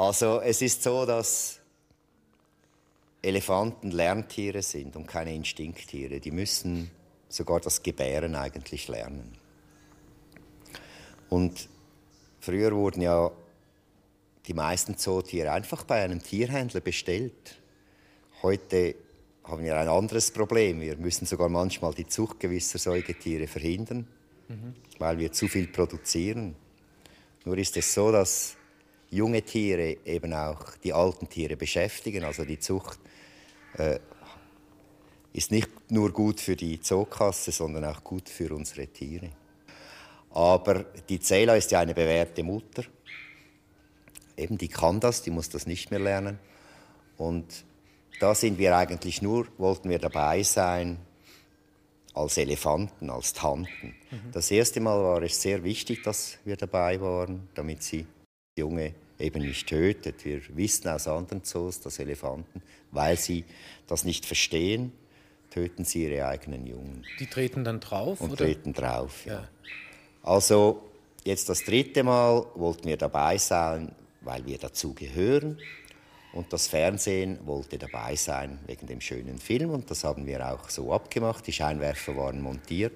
Also es ist so, dass Elefanten Lerntiere sind und keine Instinkttiere. Die müssen sogar das Gebären eigentlich lernen. Und früher wurden ja die meisten Zootiere einfach bei einem Tierhändler bestellt. Heute haben wir ein anderes Problem. Wir müssen sogar manchmal die Zucht gewisser Säugetiere verhindern, mhm. weil wir zu viel produzieren. Nur ist es so, dass junge Tiere eben auch die alten Tiere beschäftigen. Also die Zucht äh, ist nicht nur gut für die Zookasse, sondern auch gut für unsere Tiere. Aber die Zela ist ja eine bewährte Mutter. Eben, die kann das, die muss das nicht mehr lernen. Und da sind wir eigentlich nur, wollten wir dabei sein, als Elefanten, als Tanten. Mhm. Das erste Mal war es sehr wichtig, dass wir dabei waren, damit sie Junge eben nicht tötet. Wir wissen aus anderen Zoos, dass Elefanten, weil sie das nicht verstehen, töten sie ihre eigenen Jungen. Die treten dann drauf? Und oder? treten drauf, ja. ja. Also jetzt das dritte Mal wollten wir dabei sein, weil wir dazu gehören. Und das Fernsehen wollte dabei sein wegen dem schönen Film. Und das haben wir auch so abgemacht. Die Scheinwerfer waren montiert.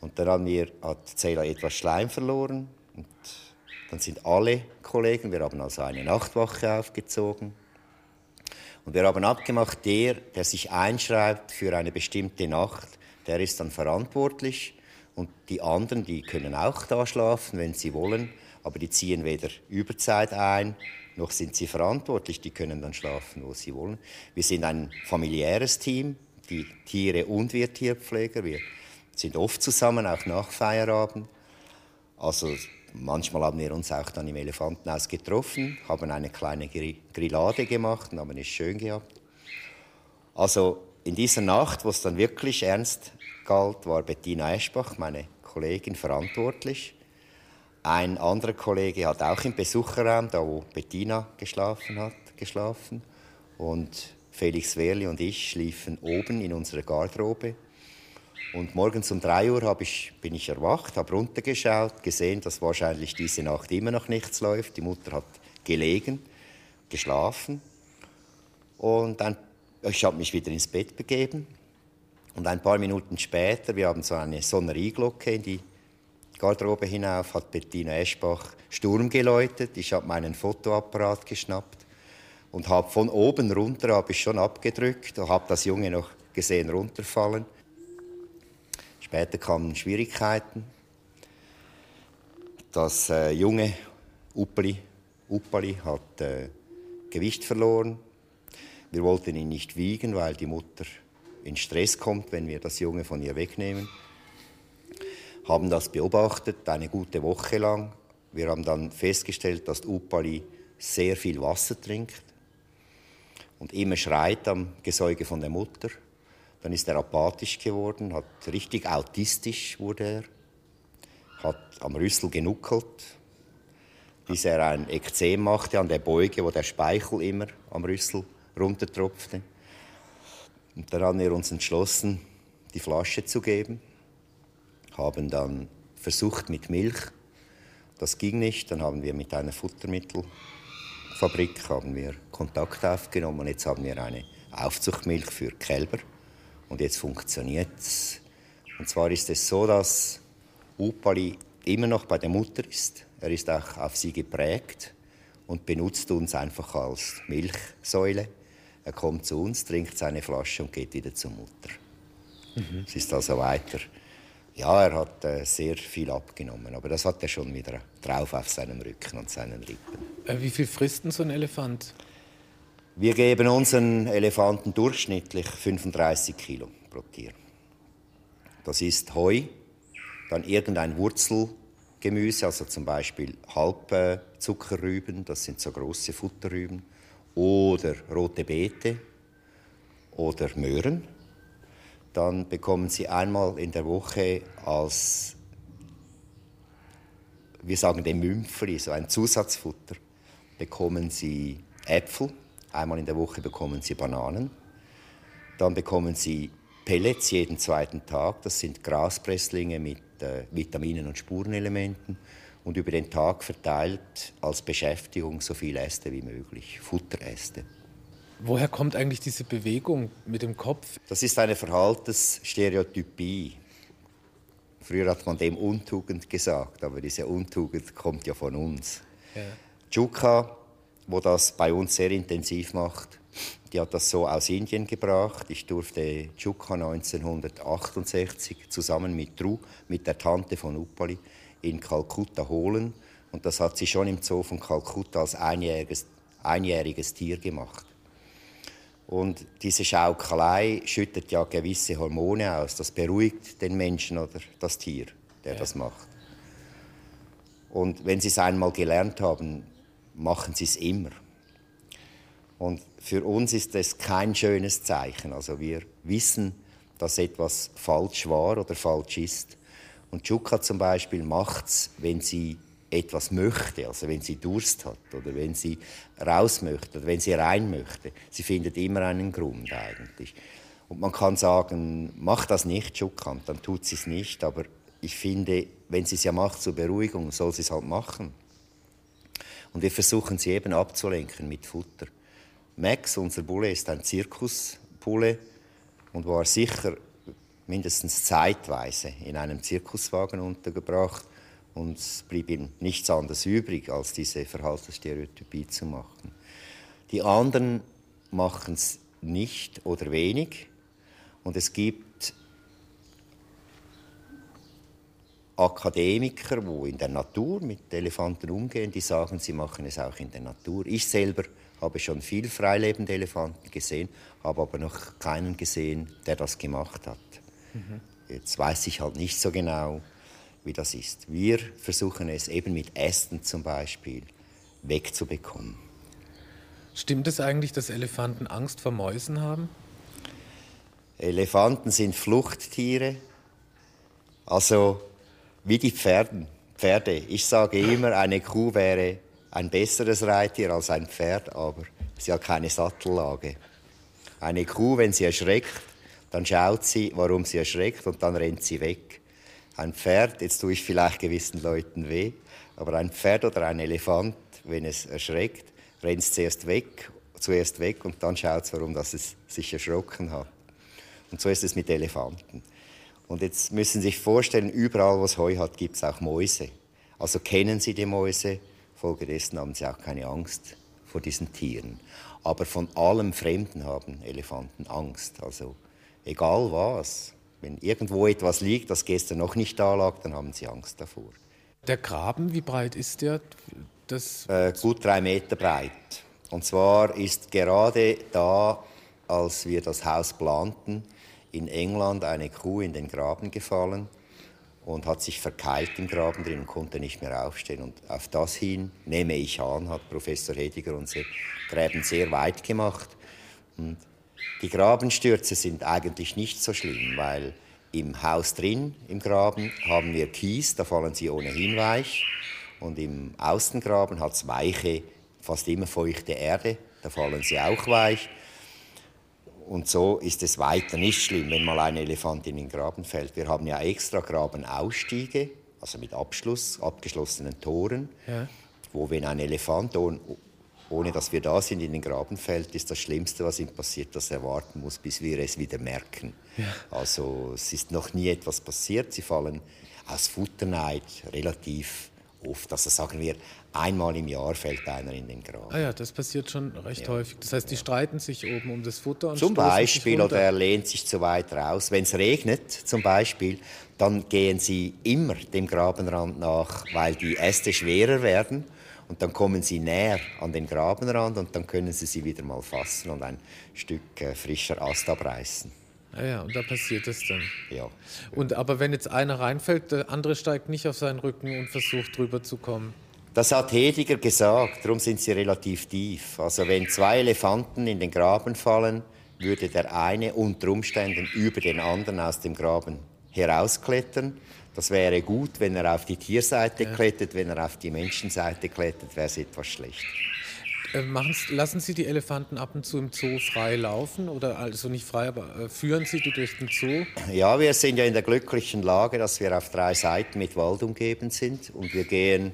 Und dann haben wir, hat Zela etwas Schleim verloren. Und dann sind alle Kollegen, wir haben also eine Nachtwache aufgezogen. Und wir haben abgemacht, der, der sich einschreibt für eine bestimmte Nacht, der ist dann verantwortlich. Und die anderen, die können auch da schlafen, wenn sie wollen, aber die ziehen weder Überzeit ein, noch sind sie verantwortlich. Die können dann schlafen, wo sie wollen. Wir sind ein familiäres Team, die Tiere und wir Tierpfleger. Wir sind oft zusammen, auch nach Feierabend. Also Manchmal haben wir uns auch dann im Elefantenhaus getroffen, haben eine kleine Grillade gemacht und haben es schön gehabt. Also in dieser Nacht, wo es dann wirklich ernst galt, war Bettina Eschbach, meine Kollegin, verantwortlich. Ein anderer Kollege hat auch im Besucherraum, da wo Bettina geschlafen hat, geschlafen. Und Felix Werli und ich schliefen oben in unserer Garderobe. Und morgens um 3 Uhr ich, bin ich erwacht, habe runtergeschaut, gesehen, dass wahrscheinlich diese Nacht immer noch nichts läuft. Die Mutter hat gelegen, geschlafen. Und dann, ich habe mich wieder ins Bett begeben. Und ein paar Minuten später, wir haben so eine Sonnerieglocke in die Garderobe hinauf, hat Bettina Eschbach Sturm geläutet. Ich habe meinen Fotoapparat geschnappt und habe von oben runter habe ich schon abgedrückt und habe das Junge noch gesehen runterfallen. Später kamen Schwierigkeiten. Das äh, junge Uppeli, Uppali hat äh, Gewicht verloren. Wir wollten ihn nicht wiegen, weil die Mutter in Stress kommt, wenn wir das Junge von ihr wegnehmen. Haben das beobachtet, eine gute Woche lang. Wir haben dann festgestellt, dass Uppali sehr viel Wasser trinkt und immer schreit am Gesäuge von der Mutter. Dann ist er apathisch geworden, hat richtig autistisch wurde er, hat am Rüssel genuckelt, bis er ein Ekzem machte an der Beuge, wo der Speichel immer am Rüssel runtertropfte. Und dann haben wir uns entschlossen, die Flasche zu geben, haben dann versucht mit Milch. Das ging nicht, dann haben wir mit einer Futtermittelfabrik haben wir Kontakt aufgenommen und jetzt haben wir eine Aufzuchtmilch für Kälber. Und jetzt funktioniert es. Und zwar ist es so, dass Upali immer noch bei der Mutter ist. Er ist auch auf sie geprägt und benutzt uns einfach als Milchsäule. Er kommt zu uns, trinkt seine Flasche und geht wieder zur Mutter. Mhm. Es ist also weiter. Ja, er hat äh, sehr viel abgenommen, aber das hat er schon wieder drauf auf seinem Rücken und seinen Rippen. Äh, wie viel frisst denn so ein Elefant? Wir geben unseren Elefanten durchschnittlich 35 Kilo pro Tier. Das ist Heu, dann irgendein Wurzelgemüse, also zum Beispiel Halbzuckerrüben, das sind so große Futterrüben, oder rote Beete oder Möhren. Dann bekommen sie einmal in der Woche als, wir sagen dem Mümpfli, so ein Zusatzfutter, bekommen sie Äpfel Einmal in der Woche bekommen sie Bananen. Dann bekommen sie Pellets jeden zweiten Tag. Das sind Graspresslinge mit äh, Vitaminen und Spurenelementen. und über den Tag verteilt als Beschäftigung so viele Äste wie möglich, Futteräste. Woher kommt eigentlich diese Bewegung mit dem Kopf? Das ist eine Verhaltensstereotypie. Früher hat man dem Untugend gesagt, aber diese Untugend kommt ja von uns. Ja. Juka, wo das bei uns sehr intensiv macht, die hat das so aus Indien gebracht. Ich durfte Juka 1968 zusammen mit Tru, mit der Tante von Upali, in Kalkutta holen. Und das hat sie schon im Zoo von Kalkutta als einjähriges, einjähriges Tier gemacht. Und diese Schaukelei schüttet ja gewisse Hormone aus. Das beruhigt den Menschen oder das Tier, der ja. das macht. Und wenn sie es einmal gelernt haben, machen sie es immer. Und für uns ist das kein schönes Zeichen. Also wir wissen, dass etwas falsch war oder falsch ist. Und Chuka zum Beispiel macht es, wenn sie etwas möchte, also wenn sie Durst hat oder wenn sie raus möchte oder wenn sie rein möchte. Sie findet immer einen Grund eigentlich. Und man kann sagen, mach das nicht, Schuckant, dann tut sie es nicht. Aber ich finde, wenn sie es ja macht zur Beruhigung, soll sie es halt machen. Und wir versuchen sie eben abzulenken mit Futter. Max, unser Bulle, ist ein Zirkusbulle und war sicher mindestens zeitweise in einem Zirkuswagen untergebracht und es blieb ihm nichts anderes übrig, als diese Verhaltensstereotypie zu machen. Die anderen machen es nicht oder wenig. Und es gibt Akademiker, die in der Natur mit Elefanten umgehen, die sagen, sie machen es auch in der Natur. Ich selber habe schon viel freilebende Elefanten gesehen, habe aber noch keinen gesehen, der das gemacht hat. Mhm. Jetzt weiß ich halt nicht so genau, wie das ist. Wir versuchen es eben mit Ästen zum Beispiel wegzubekommen. Stimmt es eigentlich, dass Elefanten Angst vor Mäusen haben? Elefanten sind Fluchttiere, also wie die Pferden. Pferde. Ich sage immer, eine Kuh wäre ein besseres Reittier als ein Pferd, aber sie hat keine Sattellage. Eine Kuh, wenn sie erschreckt, dann schaut sie, warum sie erschreckt und dann rennt sie weg. Ein Pferd, jetzt tue ich vielleicht gewissen Leuten weh, aber ein Pferd oder ein Elefant, wenn es erschreckt, rennt es zuerst weg, zuerst weg und dann schaut es, warum das es sich erschrocken hat. Und so ist es mit Elefanten. Und jetzt müssen Sie sich vorstellen, überall, wo es Heu hat, gibt es auch Mäuse. Also kennen Sie die Mäuse, folgedessen haben Sie auch keine Angst vor diesen Tieren. Aber von allem Fremden haben Elefanten Angst. Also egal was. Wenn irgendwo etwas liegt, das gestern noch nicht da lag, dann haben sie Angst davor. Der Graben, wie breit ist der? Das äh, gut drei Meter breit. Und zwar ist gerade da, als wir das Haus planten, in England eine Kuh in den Graben gefallen und hat sich verkeilt im Graben drin und konnte nicht mehr aufstehen. Und auf das hin, nehme ich an, hat Professor Hediger unsere Gräben sehr weit gemacht. Und die Grabenstürze sind eigentlich nicht so schlimm, weil im Haus drin, im Graben, haben wir Kies, da fallen sie ohnehin weich. Und im Außengraben hat es weiche, fast immer feuchte Erde, da fallen sie auch weich. Und so ist es weiter nicht schlimm, wenn mal ein Elefant in den Graben fällt. Wir haben ja extra Grabenausstiege, also mit Abschluss, abgeschlossenen Toren, ja. wo wenn ein Elefant ohne dass wir da sind, in den Graben fällt, ist das Schlimmste, was ihm passiert, dass er warten muss, bis wir es wieder merken. Ja. Also es ist noch nie etwas passiert. Sie fallen aus Futterneid relativ oft. Also sagen wir, einmal im Jahr fällt einer in den Graben. Ah ja, das passiert schon recht ja. häufig. Das heißt, die streiten sich oben um das Futter und Zum Beispiel, oder er lehnt sich zu weit raus. Wenn es regnet, zum Beispiel, dann gehen sie immer dem Grabenrand nach, weil die Äste schwerer werden und dann kommen sie näher an den Grabenrand und dann können sie sie wieder mal fassen und ein Stück äh, frischer Ast abreißen. Ja, ja, und da passiert es dann. Ja. Und aber wenn jetzt einer reinfällt, der andere steigt nicht auf seinen Rücken und versucht drüber zu kommen. Das hat Hediger gesagt, darum sind sie relativ tief. Also wenn zwei Elefanten in den Graben fallen, würde der eine unter Umständen über den anderen aus dem Graben herausklettern das wäre gut, wenn er auf die Tierseite ja. klettert, wenn er auf die Menschenseite klettert, wäre es etwas schlecht. Äh, lassen Sie die Elefanten ab und zu im Zoo frei laufen oder also nicht frei, aber äh, führen Sie die durch den Zoo? Ja, wir sind ja in der glücklichen Lage, dass wir auf drei Seiten mit Wald umgeben sind und wir gehen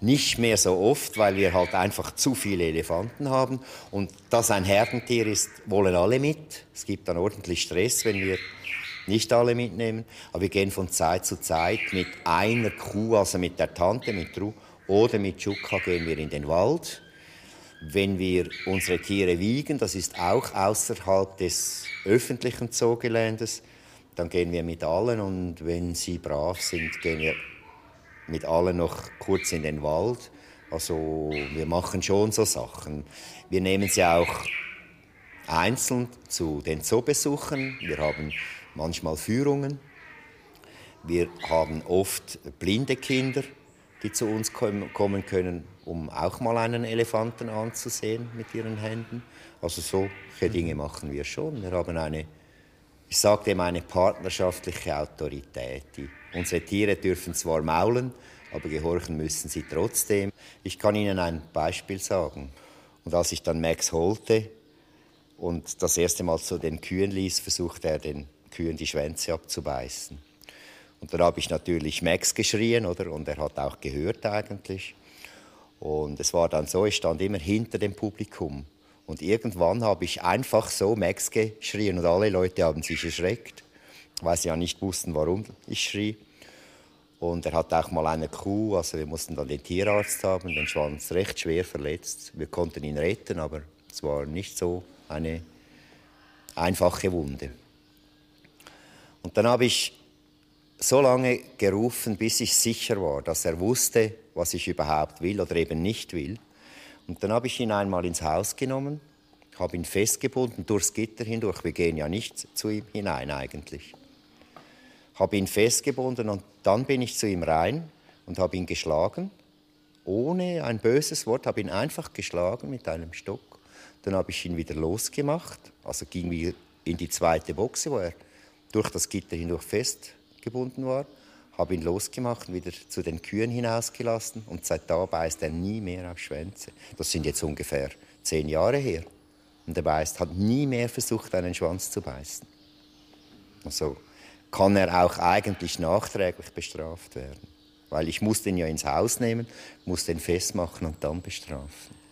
nicht mehr so oft, weil wir halt einfach zu viele Elefanten haben und das ein Herdentier ist, wollen alle mit. Es gibt dann ordentlich Stress, wenn wir nicht alle mitnehmen, aber wir gehen von Zeit zu Zeit mit einer Kuh, also mit der Tante, mit Ru oder mit Chuka gehen wir in den Wald wenn wir unsere Tiere wiegen, das ist auch außerhalb des öffentlichen Zoogeländes, dann gehen wir mit allen und wenn sie brav sind, gehen wir mit allen noch kurz in den Wald. Also wir machen schon so Sachen. Wir nehmen sie auch einzeln zu den Zoobesuchen. Wir haben manchmal Führungen. Wir haben oft blinde Kinder, die zu uns kommen können, um auch mal einen Elefanten anzusehen mit ihren Händen. Also solche Dinge machen wir schon. Wir haben eine, ich sage dem, eine partnerschaftliche Autorität. Unsere Tiere dürfen zwar maulen, aber gehorchen müssen sie trotzdem. Ich kann Ihnen ein Beispiel sagen. Und als ich dann Max holte und das erste Mal zu den Kühen ließ, versuchte er den Kühen die Schwänze abzubeißen. Und dann habe ich natürlich Max geschrien, oder? Und er hat auch gehört eigentlich. Und es war dann so, ich stand immer hinter dem Publikum. Und irgendwann habe ich einfach so Max geschrien und alle Leute haben sich erschreckt, weil sie ja nicht wussten, warum ich schrie. Und er hat auch mal eine Kuh, also wir mussten dann den Tierarzt haben, den Schwanz recht schwer verletzt. Wir konnten ihn retten, aber es war nicht so eine einfache Wunde. Und dann habe ich so lange gerufen, bis ich sicher war, dass er wusste, was ich überhaupt will oder eben nicht will. Und dann habe ich ihn einmal ins Haus genommen, habe ihn festgebunden durchs Gitter hindurch. Wir gehen ja nicht zu ihm hinein eigentlich. Habe ihn festgebunden und dann bin ich zu ihm rein und habe ihn geschlagen, ohne ein böses Wort, habe ihn einfach geschlagen mit einem Stock. Dann habe ich ihn wieder losgemacht, also ging wir in die zweite Boxe, wo er durch das Gitter hindurch fest gebunden war, habe ihn losgemacht, wieder zu den Kühen hinausgelassen und seit da beißt er nie mehr auf Schwänze. Das sind jetzt ungefähr zehn Jahre her. Und er beißt, hat nie mehr versucht, einen Schwanz zu beißen. Also kann er auch eigentlich nachträglich bestraft werden. Weil ich muss den ja ins Haus nehmen, muss den festmachen und dann bestrafen.